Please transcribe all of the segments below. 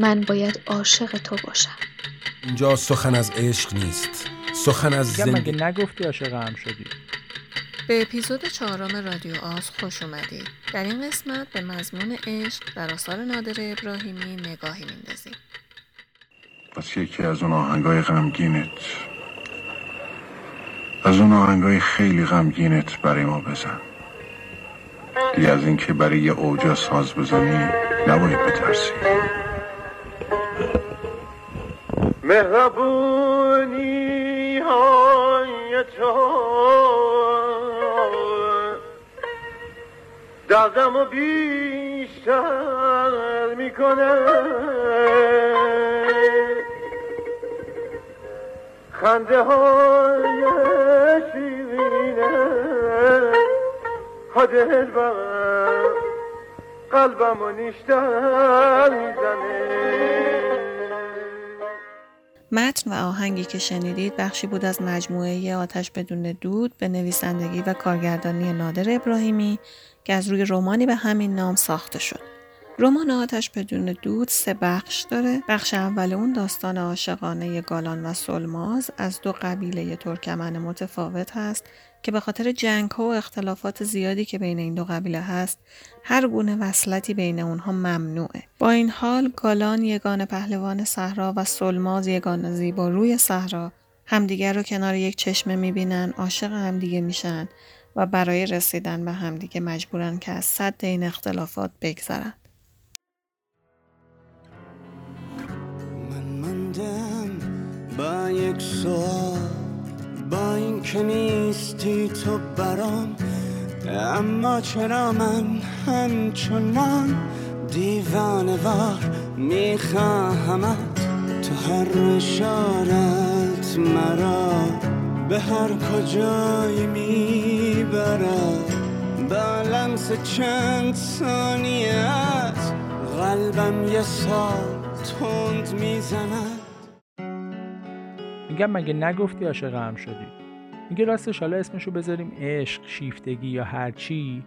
من باید عاشق تو باشم. اینجا سخن از عشق نیست. سخن از زندگی مگه نگفتی عاشق هم شدی؟ به اپیزود چهارم رادیو آز خوش اومدید. در این قسمت به مضمون عشق در آثار نادر ابراهیمی نگاهی میندازیم. پس یکی از اون آهنگای غمگینت. از اون آهنگای خیلی غمگینت برای ما بزن. دیگه از اینکه برای یه اوجا ساز بزنی نباید بترسی. مهربونی های تو. دردم و بیشتر می‌کنه. خنده های شیرینه. ها دل قلبم و نیشتر می‌زنه. متن و آهنگی که شنیدید بخشی بود از مجموعه آتش بدون دود به نویسندگی و کارگردانی نادر ابراهیمی که از روی رومانی به همین نام ساخته شد. رمان آتش بدون دود سه بخش داره. بخش اول اون داستان عاشقانه گالان و سلماز از دو قبیله ترکمن متفاوت هست که به خاطر جنگ ها و اختلافات زیادی که بین این دو قبیله هست هر گونه وصلتی بین اونها ممنوعه. با این حال گالان یگان پهلوان صحرا و سلماز یگان زیبا روی صحرا همدیگر رو کنار یک چشمه می‌بینن عاشق همدیگه میشن و برای رسیدن به همدیگه مجبورن که از صد این اختلافات بگذرن. من ماندم با یک سوال با این که نیستی تو برام اما چرا من همچنان دیوانه وار میخواهمت؟ تو هر اشارت مرا به هر کجایی می‌برد. با لمس چند ثانیت قلبم یه سال تند می‌زند. میگم مگه نگفتی عاشق هم شدی؟ میگه راستش حالا اسمشو بذاریم عشق شیفتگی یا هر چی.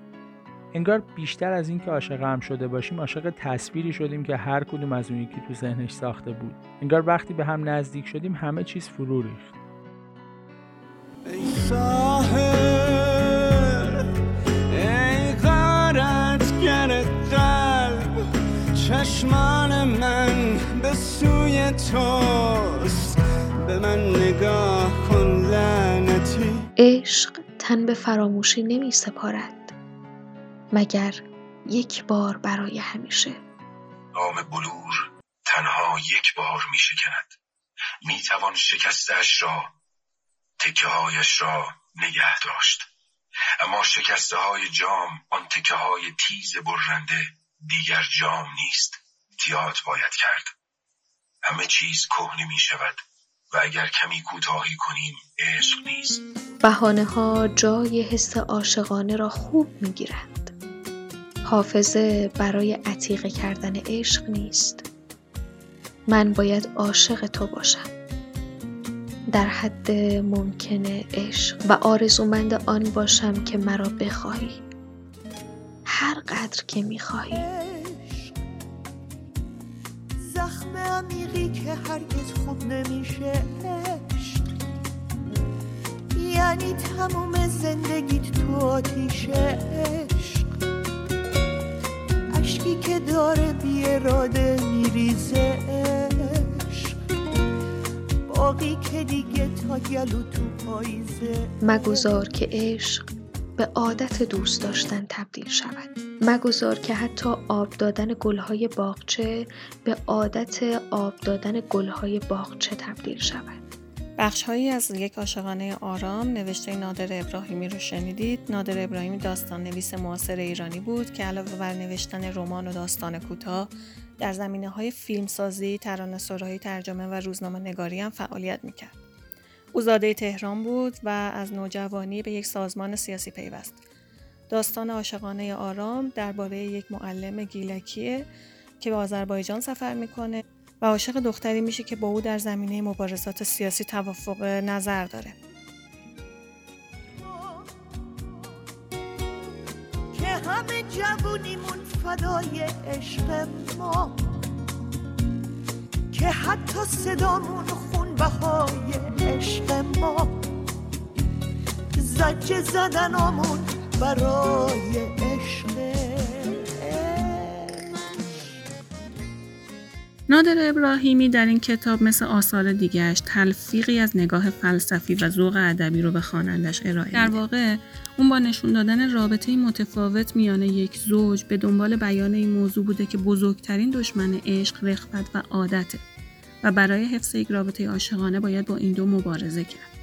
انگار بیشتر از اینکه عاشق هم شده باشیم عاشق تصویری شدیم که هر کدوم از اون یکی تو ذهنش ساخته بود. انگار وقتی به هم نزدیک شدیم همه چیز فرو ریخت. عشق تن به فراموشی نمی سپارد مگر یک بار برای همیشه. نام بلور تنها یک بار می شکند. می توان شکستش را تکه هایش را نگه داشت. اما شکسته های جام آن تکه های تیز برنده دیگر جام نیست. تیات باید کرد. همه چیز کهنه می شود. و اگر کمی کوتاهی کنیم عشق نیست. بهانه ها جای حس عاشقانه را خوب می گیرند حافظه برای عتیقه کردن عشق نیست. من باید عاشق تو باشم. در حد ممکن عشق و آرزومند آن باشم که مرا بخواهی. هر قدر که می‌خواهی. هرگز خوب نمیشه عشق. یعنی تموم زندگیت تو آتیشه عشق. اشکی که داره بی اراده میریزه عشق. باقی که دیگه تا گلو تو پاییزه مگذار که عشق به عادت دوست داشتن تبدیل شود. مگذار که حتی آب دادن گلهای باغچه به عادت آب دادن گلهای باغچه تبدیل شود بخشهایی از یک عاشقانه آرام نوشته نادر ابراهیمی رو شنیدید. نادر ابراهیمی داستان نویس معاصر ایرانی بود که علاوه بر نوشتن رمان و داستان کوتاه در زمینه های فیلمسازی، ترانه سرایی ترجمه و روزنامه نگاری هم فعالیت می‌کرد. او زاده تهران بود و از نوجوانی به یک سازمان سیاسی پیوست. داستان عاشقانه آرام درباره یک معلم گیلکیه که به آذربایجان سفر می‌کنه و عاشق دختری میشه که با او در زمینه مبارزات سیاسی توافق نظر داره. که همه جوونیمون فدای عشق ما که حتی صدامون خون بهای عشق ما زجه زدنامون برای عشق. نادر ابراهیمی در این کتاب مثل آثار دیگرش تلفیقی از نگاه فلسفی و ذوق ادبی رو به خوانندش ارائه در واقع اون با نشون دادن رابطه متفاوت میان یک زوج به دنبال بیان این موضوع بوده که بزرگترین دشمن عشق رخوت و عادته و برای حفظ یک رابطه عاشقانه باید با این دو مبارزه کرد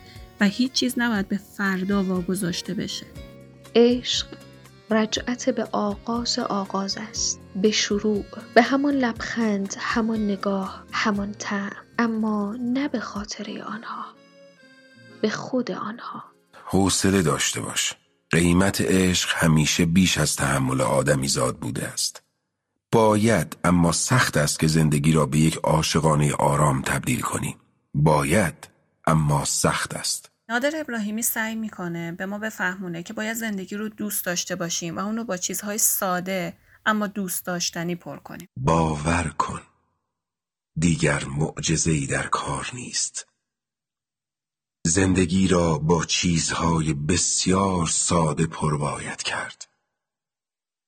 و هیچ چیز نباید به فردا واگذاشته بشه. عشق رجعت به آغاز آغاز است به شروع به همان لبخند همان نگاه همان طعم اما نه به خاطر آنها به خود آنها. حوصله داشته باش. قیمت عشق همیشه بیش از تحمل آدمی زاد بوده است. باید اما سخت است که زندگی را به یک عاشقانه آرام تبدیل کنی. باید اما سخت است. نادر ابراهیمی سعی می‌کنه به ما بفهمونه که باید زندگی رو دوست داشته باشیم و اونو با چیزهای ساده اما دوست داشتنی پر کنیم. باور کن. دیگر معجزه در کار نیست. زندگی را با چیزهای بسیار ساده پر باید کرد.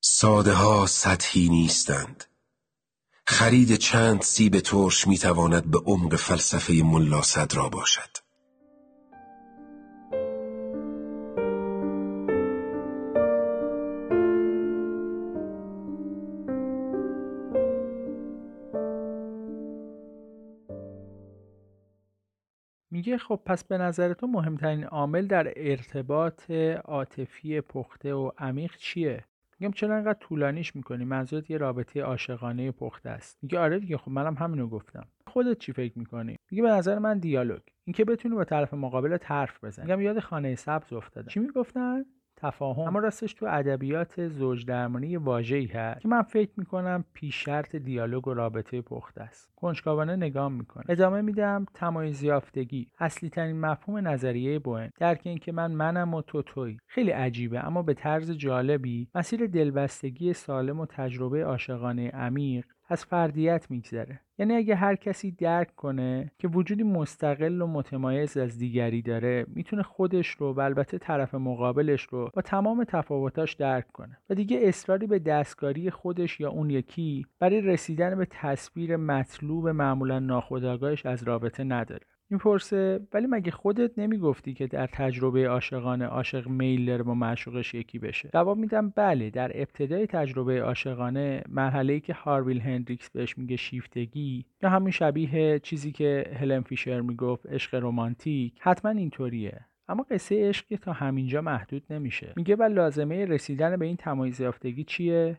ساده ها سطحی نیستند. خرید چند سیب ترش می‌تواند به عمق فلسفه ملا را باشد. میگه خب پس به نظر تو مهمترین عامل در ارتباط عاطفی پخته و عمیق چیه؟ میگم چرا انقدر طولانیش می‌کنی؟ منظورت یه رابطه عاشقانه پخته است. میگه آره دیگه خب منم همینو گفتم. خودت چی فکر می‌کنی؟ میگه به نظر من دیالوگ. اینکه بتونی با طرف مقابل حرف بزنی. میگم یاد خانه سبز افتادم. چی می‌گفتن؟ تفاهم اما راستش تو ادبیات زوج درمانی واژه‌ای هست که من فکر می‌کنم پیش شرط دیالوگ و رابطه پخته است. کنجکاوانه نگاه می‌کنه ادامه میدم تمایز یافتگی. اصلی ترین مفهوم نظریه بوئن. درک اینکه من منم و تو توی خیلی عجیبه اما به طرز جالبی مسیر دلبستگی سالم و تجربه عاشقانه عمیق از فردیت میگذره. یعنی اگه هر کسی درک کنه که وجودی مستقل و متمایز از دیگری داره می‌تونه خودش رو و البته طرف مقابلش رو با تمام تفاوتاش درک کنه. و دیگه اصراری به دستکاری خودش یا اون یکی برای رسیدن به تصویر مطلوب معمولا ناخودآگاهش از رابطه نداره. می‌پرسه ولی مگه خودت نمی‌گفتی که در تجربه عاشقانه عاشق میل داره با معشوقش یکی بشه؟ جواب میدم بله در ابتدای تجربه عاشقانه مرحله ای که هارویل هندریکس بهش میگه شیفتگی یا همین شبیه چیزی که هلن فیشر می‌گفت عشق رمانتیک حتما اینطوریه. اما قصه عشق تا همینجا محدود نمیشه. میگه و لازمه رسیدن به این تمایز یافتگی چیه؟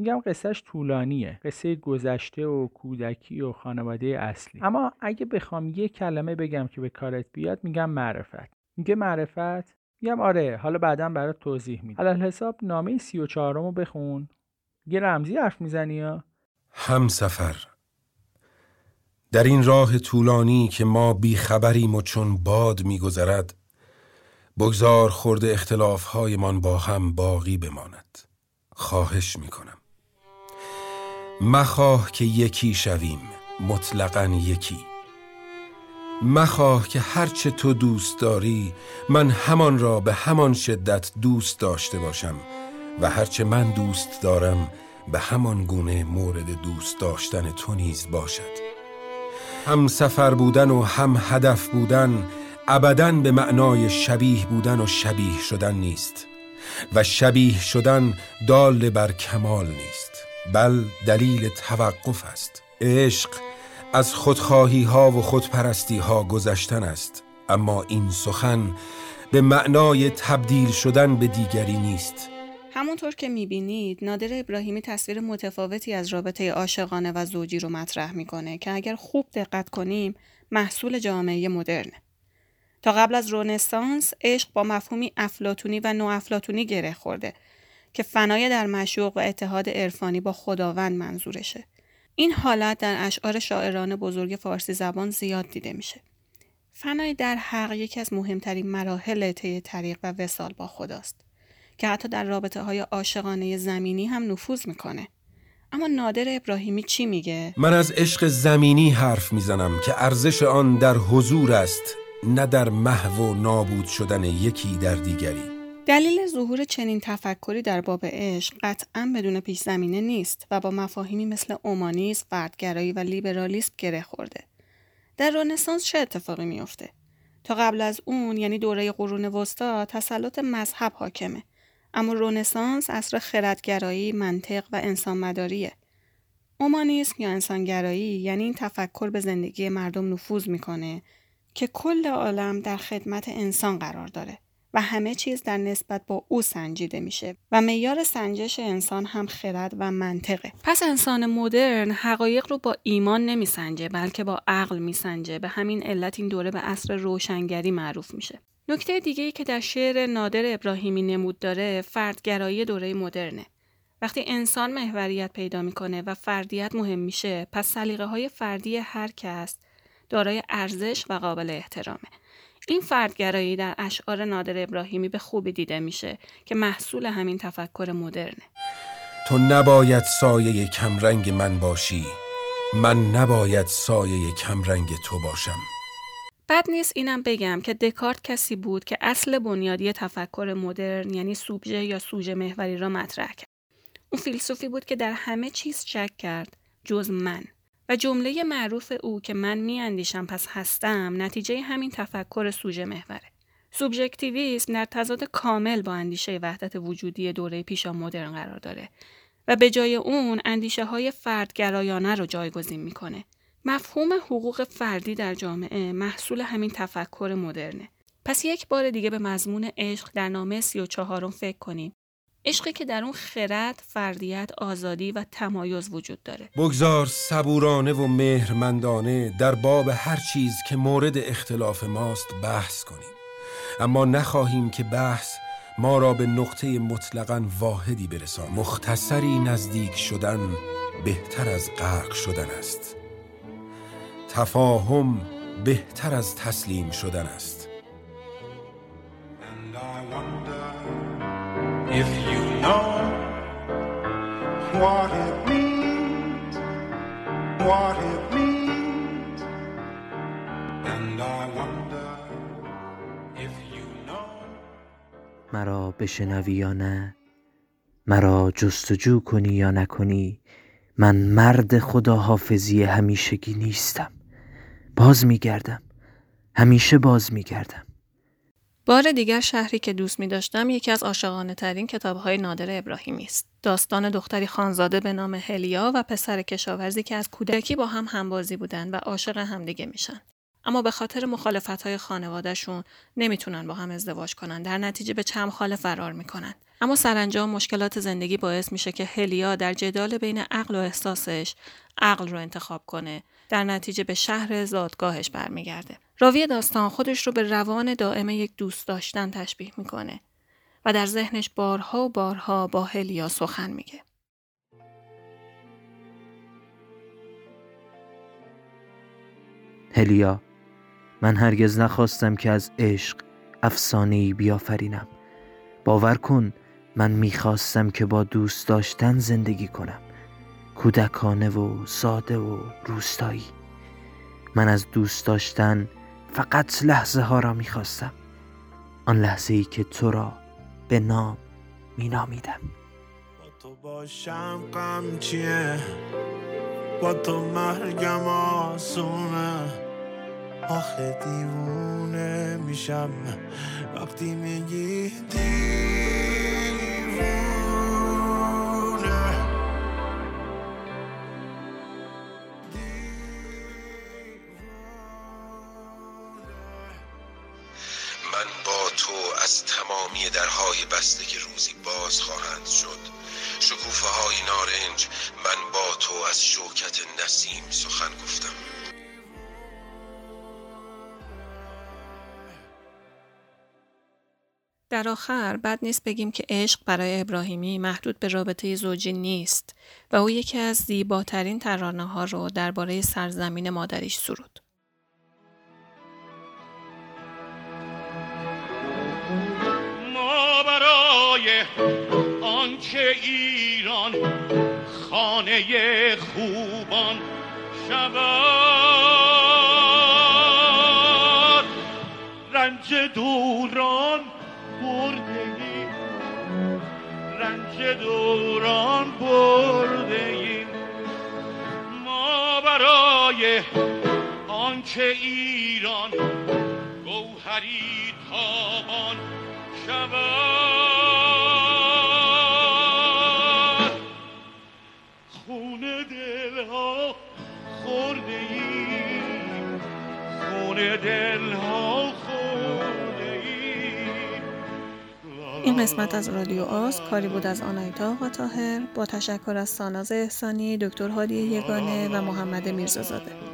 میگم قصهش طولانیه. قصه گذشته و کودکی و خانواده اصلی. اما اگه بخوام یه کلمه بگم که به کارت بیاد میگم معرفت. میگه معرفت؟ میگم آره حالا بعدا برات توضیح میدم. علال حساب نامه سی و چهارم بخون. یه رمزی حرف می‌زنی یا؟ هم سفر در این راه طولانی که ما بی خبریم و چون باد میگذرد بگذار خورده اختلافهایمان با هم باقی بماند. خواهش می‌کنم. مخواه که یکی شویم مطلقا یکی. مخواه که هرچه تو دوست داری من همان را به همان شدت دوست داشته باشم و هرچه من دوست دارم به همان گونه مورد دوست داشتن تو نیز باشد. هم سفر بودن و هم هدف بودن ابدا به معنای شبیه بودن و شبیه شدن نیست و شبیه شدن دال بر کمال نیست. بل دلیل توقف است. عشق از خودخواهی ها و خودپرستی ها گذشتن است. اما این سخن به معنای تبدیل شدن به دیگری نیست. همونطور که می‌بینید نادر ابراهیمی تصویر متفاوتی از رابطه عاشقانه و زوجی رو مطرح می‌کنه که اگر خوب دقت کنیم محصول جامعه مدرنه. تا قبل از رونسانس عشق با مفهومی افلاتونی و افلاتونی گره خورده. که فنای در مشوق و اتحاد عرفانی با خداوند منظورشه. این حالت در اشعار شاعران بزرگ فارسی زبان زیاد دیده میشه. فنای در حق یکی از مهمترین مراحل طی طریق و وسال با خداست که حتی در رابطه های عاشقانه زمینی هم نفوذ می‌کنه. اما نادر ابراهیمی چی میگه؟ من از عشق زمینی حرف می‌زنم که ارزش آن در حضور است نه در محو و نابود شدن یکی در دیگری دلیل ظهور چنین تفکری در باب عشق قطعا بدون پیش زمینه نیست و با مفاهیمی مثل اومانیسم، فردگرایی و لیبرالیسم گره خورده. در رنسانس چه اتفاقی میافته؟ تا قبل از اون یعنی دوره قرون وسطا تسلط مذهب حاکمه. اما رونسانس اصر خردگرایی، منطق و انسان مداریه. اومانیسم یا انسانگرایی یعنی این تفکر به زندگی مردم نفوذ می‌کنه که کل عالم در خدمت انسان قرار داره و همه چیز در نسبت با او سنجیده میشه و معیار سنجش انسان هم خرد و منطقه. پس انسان مدرن حقایق رو با ایمان نمیسنجه بلکه با عقل میسنجه. به همین علت این دوره به عصر روشنگری معروف میشه. نکته دیگه ای که در شعر نادر ابراهیمی نمود داره فردگرایی دوره مدرنه. وقتی انسان محوریت پیدا می‌کنه و فردیت مهم میشه پس سلیقه های فردی هر کس دارای ارزش و قابل احترامه. این فردگرایی در اشعار نادر ابراهیمی به خوبی دیده میشه که محصول همین تفکر مدرنه. تو نباید سایه کمرنگ من باشی. من نباید سایه کمرنگ تو باشم. بد نیست اینم بگم که دکارت کسی بود که اصل بنیادی تفکر مدرن یعنی سوبژه یا سوژه محوری را مطرح کرد. اون فیلسوفی بود که در همه چیز شک کرد جز من. و جمله معروف او که من می اندیشم پس هستم نتیجه همین تفکر سوژه محوره. سوبژکتیویسم در تضاد کامل با اندیشه وحدت وجودی دوره پیشا مدرن قرار داره و به جای اون اندیشه های فردگرایانه رو جایگزین می‌کنه. مفهوم حقوق فردی در جامعه محصول همین تفکر مدرنه. پس یک بار دیگه به مضمون عشق در نامه سی و چهارم فکر کنیم عشقی که در اون خرد، فردیت، آزادی و تمایز وجود داره. بگذار صبورانه و مهرمندانه در باب هر چیز که مورد اختلاف ماست بحث کنیم. اما نخواهیم که بحث ما را به نقطه مطلقا واحدی برسان. مختصری نزدیک شدن بهتر از غرق شدن است. تفاهم بهتر از تسلیم شدن است. If you know what it means, what it means, and I wonder if you know. مرا بشنوی یا نه؟ مرا جستجو کنی یا نکنی؟ من مرد خداحافظی همیشگی نیستم. باز میگردم. همیشه باز میگردم. بار دیگر شهری که دوست می داشتم یکی از عاشقانه ترین کتاب های نادر ابراهیمی است. داستان دختری خانزاده به نام هلیا و پسر کشاورزی که از کودکی با هم همبازی بودن و عاشق همدیگه میشن. اما به خاطر مخالفت های خانوادهشون نمی‌تونن با هم ازدواج کنن. در نتیجه به چم خاله فرار می‌کنن. اما سرانجام مشکلات زندگی باعث میشه که هلیا در جدال بین عقل و احساسش عقل رو انتخاب کنه در نتیجه به شهر زادگاهش برمیگرده. راوی داستان خودش رو به روان دائم یک دوست داشتن تشبیه می‌کنه و در ذهنش بارها و بارها با هلیا سخن میگه. هلیا من هرگز نخواستم که از عشق افسانه‌ای بیافرینم. باور کن من می‌خواستم که با دوست داشتن زندگی کنم. کودکانه و ساده و روستایی. من از دوست داشتن فقط لحظه ها را می‌خواستم. آن لحظه ای که تو را به نام مینامیدم. با تو باشم غم چیه؟ با تو مرگم آسونه. آخه دیوونه میشم. وقتی میگی دیوونه. تو از تمامی درهای بسته که روزی باز خواهند شد شکوفه های نارنج من با تو از شوکت نسیم سخن گفتم در آخر بد نیست بگیم که عشق برای ابراهیمی محدود به رابطه زوجی نیست و او یکی از زیباترین ترانه ها رو درباره سرزمین مادریش سرود. برای آنچه ایران خانه خوبان شود. رنج دوران برده رنج دوران برده ما برای آنچه ایران گوهری تابان شود. این قسمت از رادیو آس کاری بود از آنایتا و تاهر با تشکر از ساناز احسانی، دکتر هادی یگانه و محمد میرزازاده.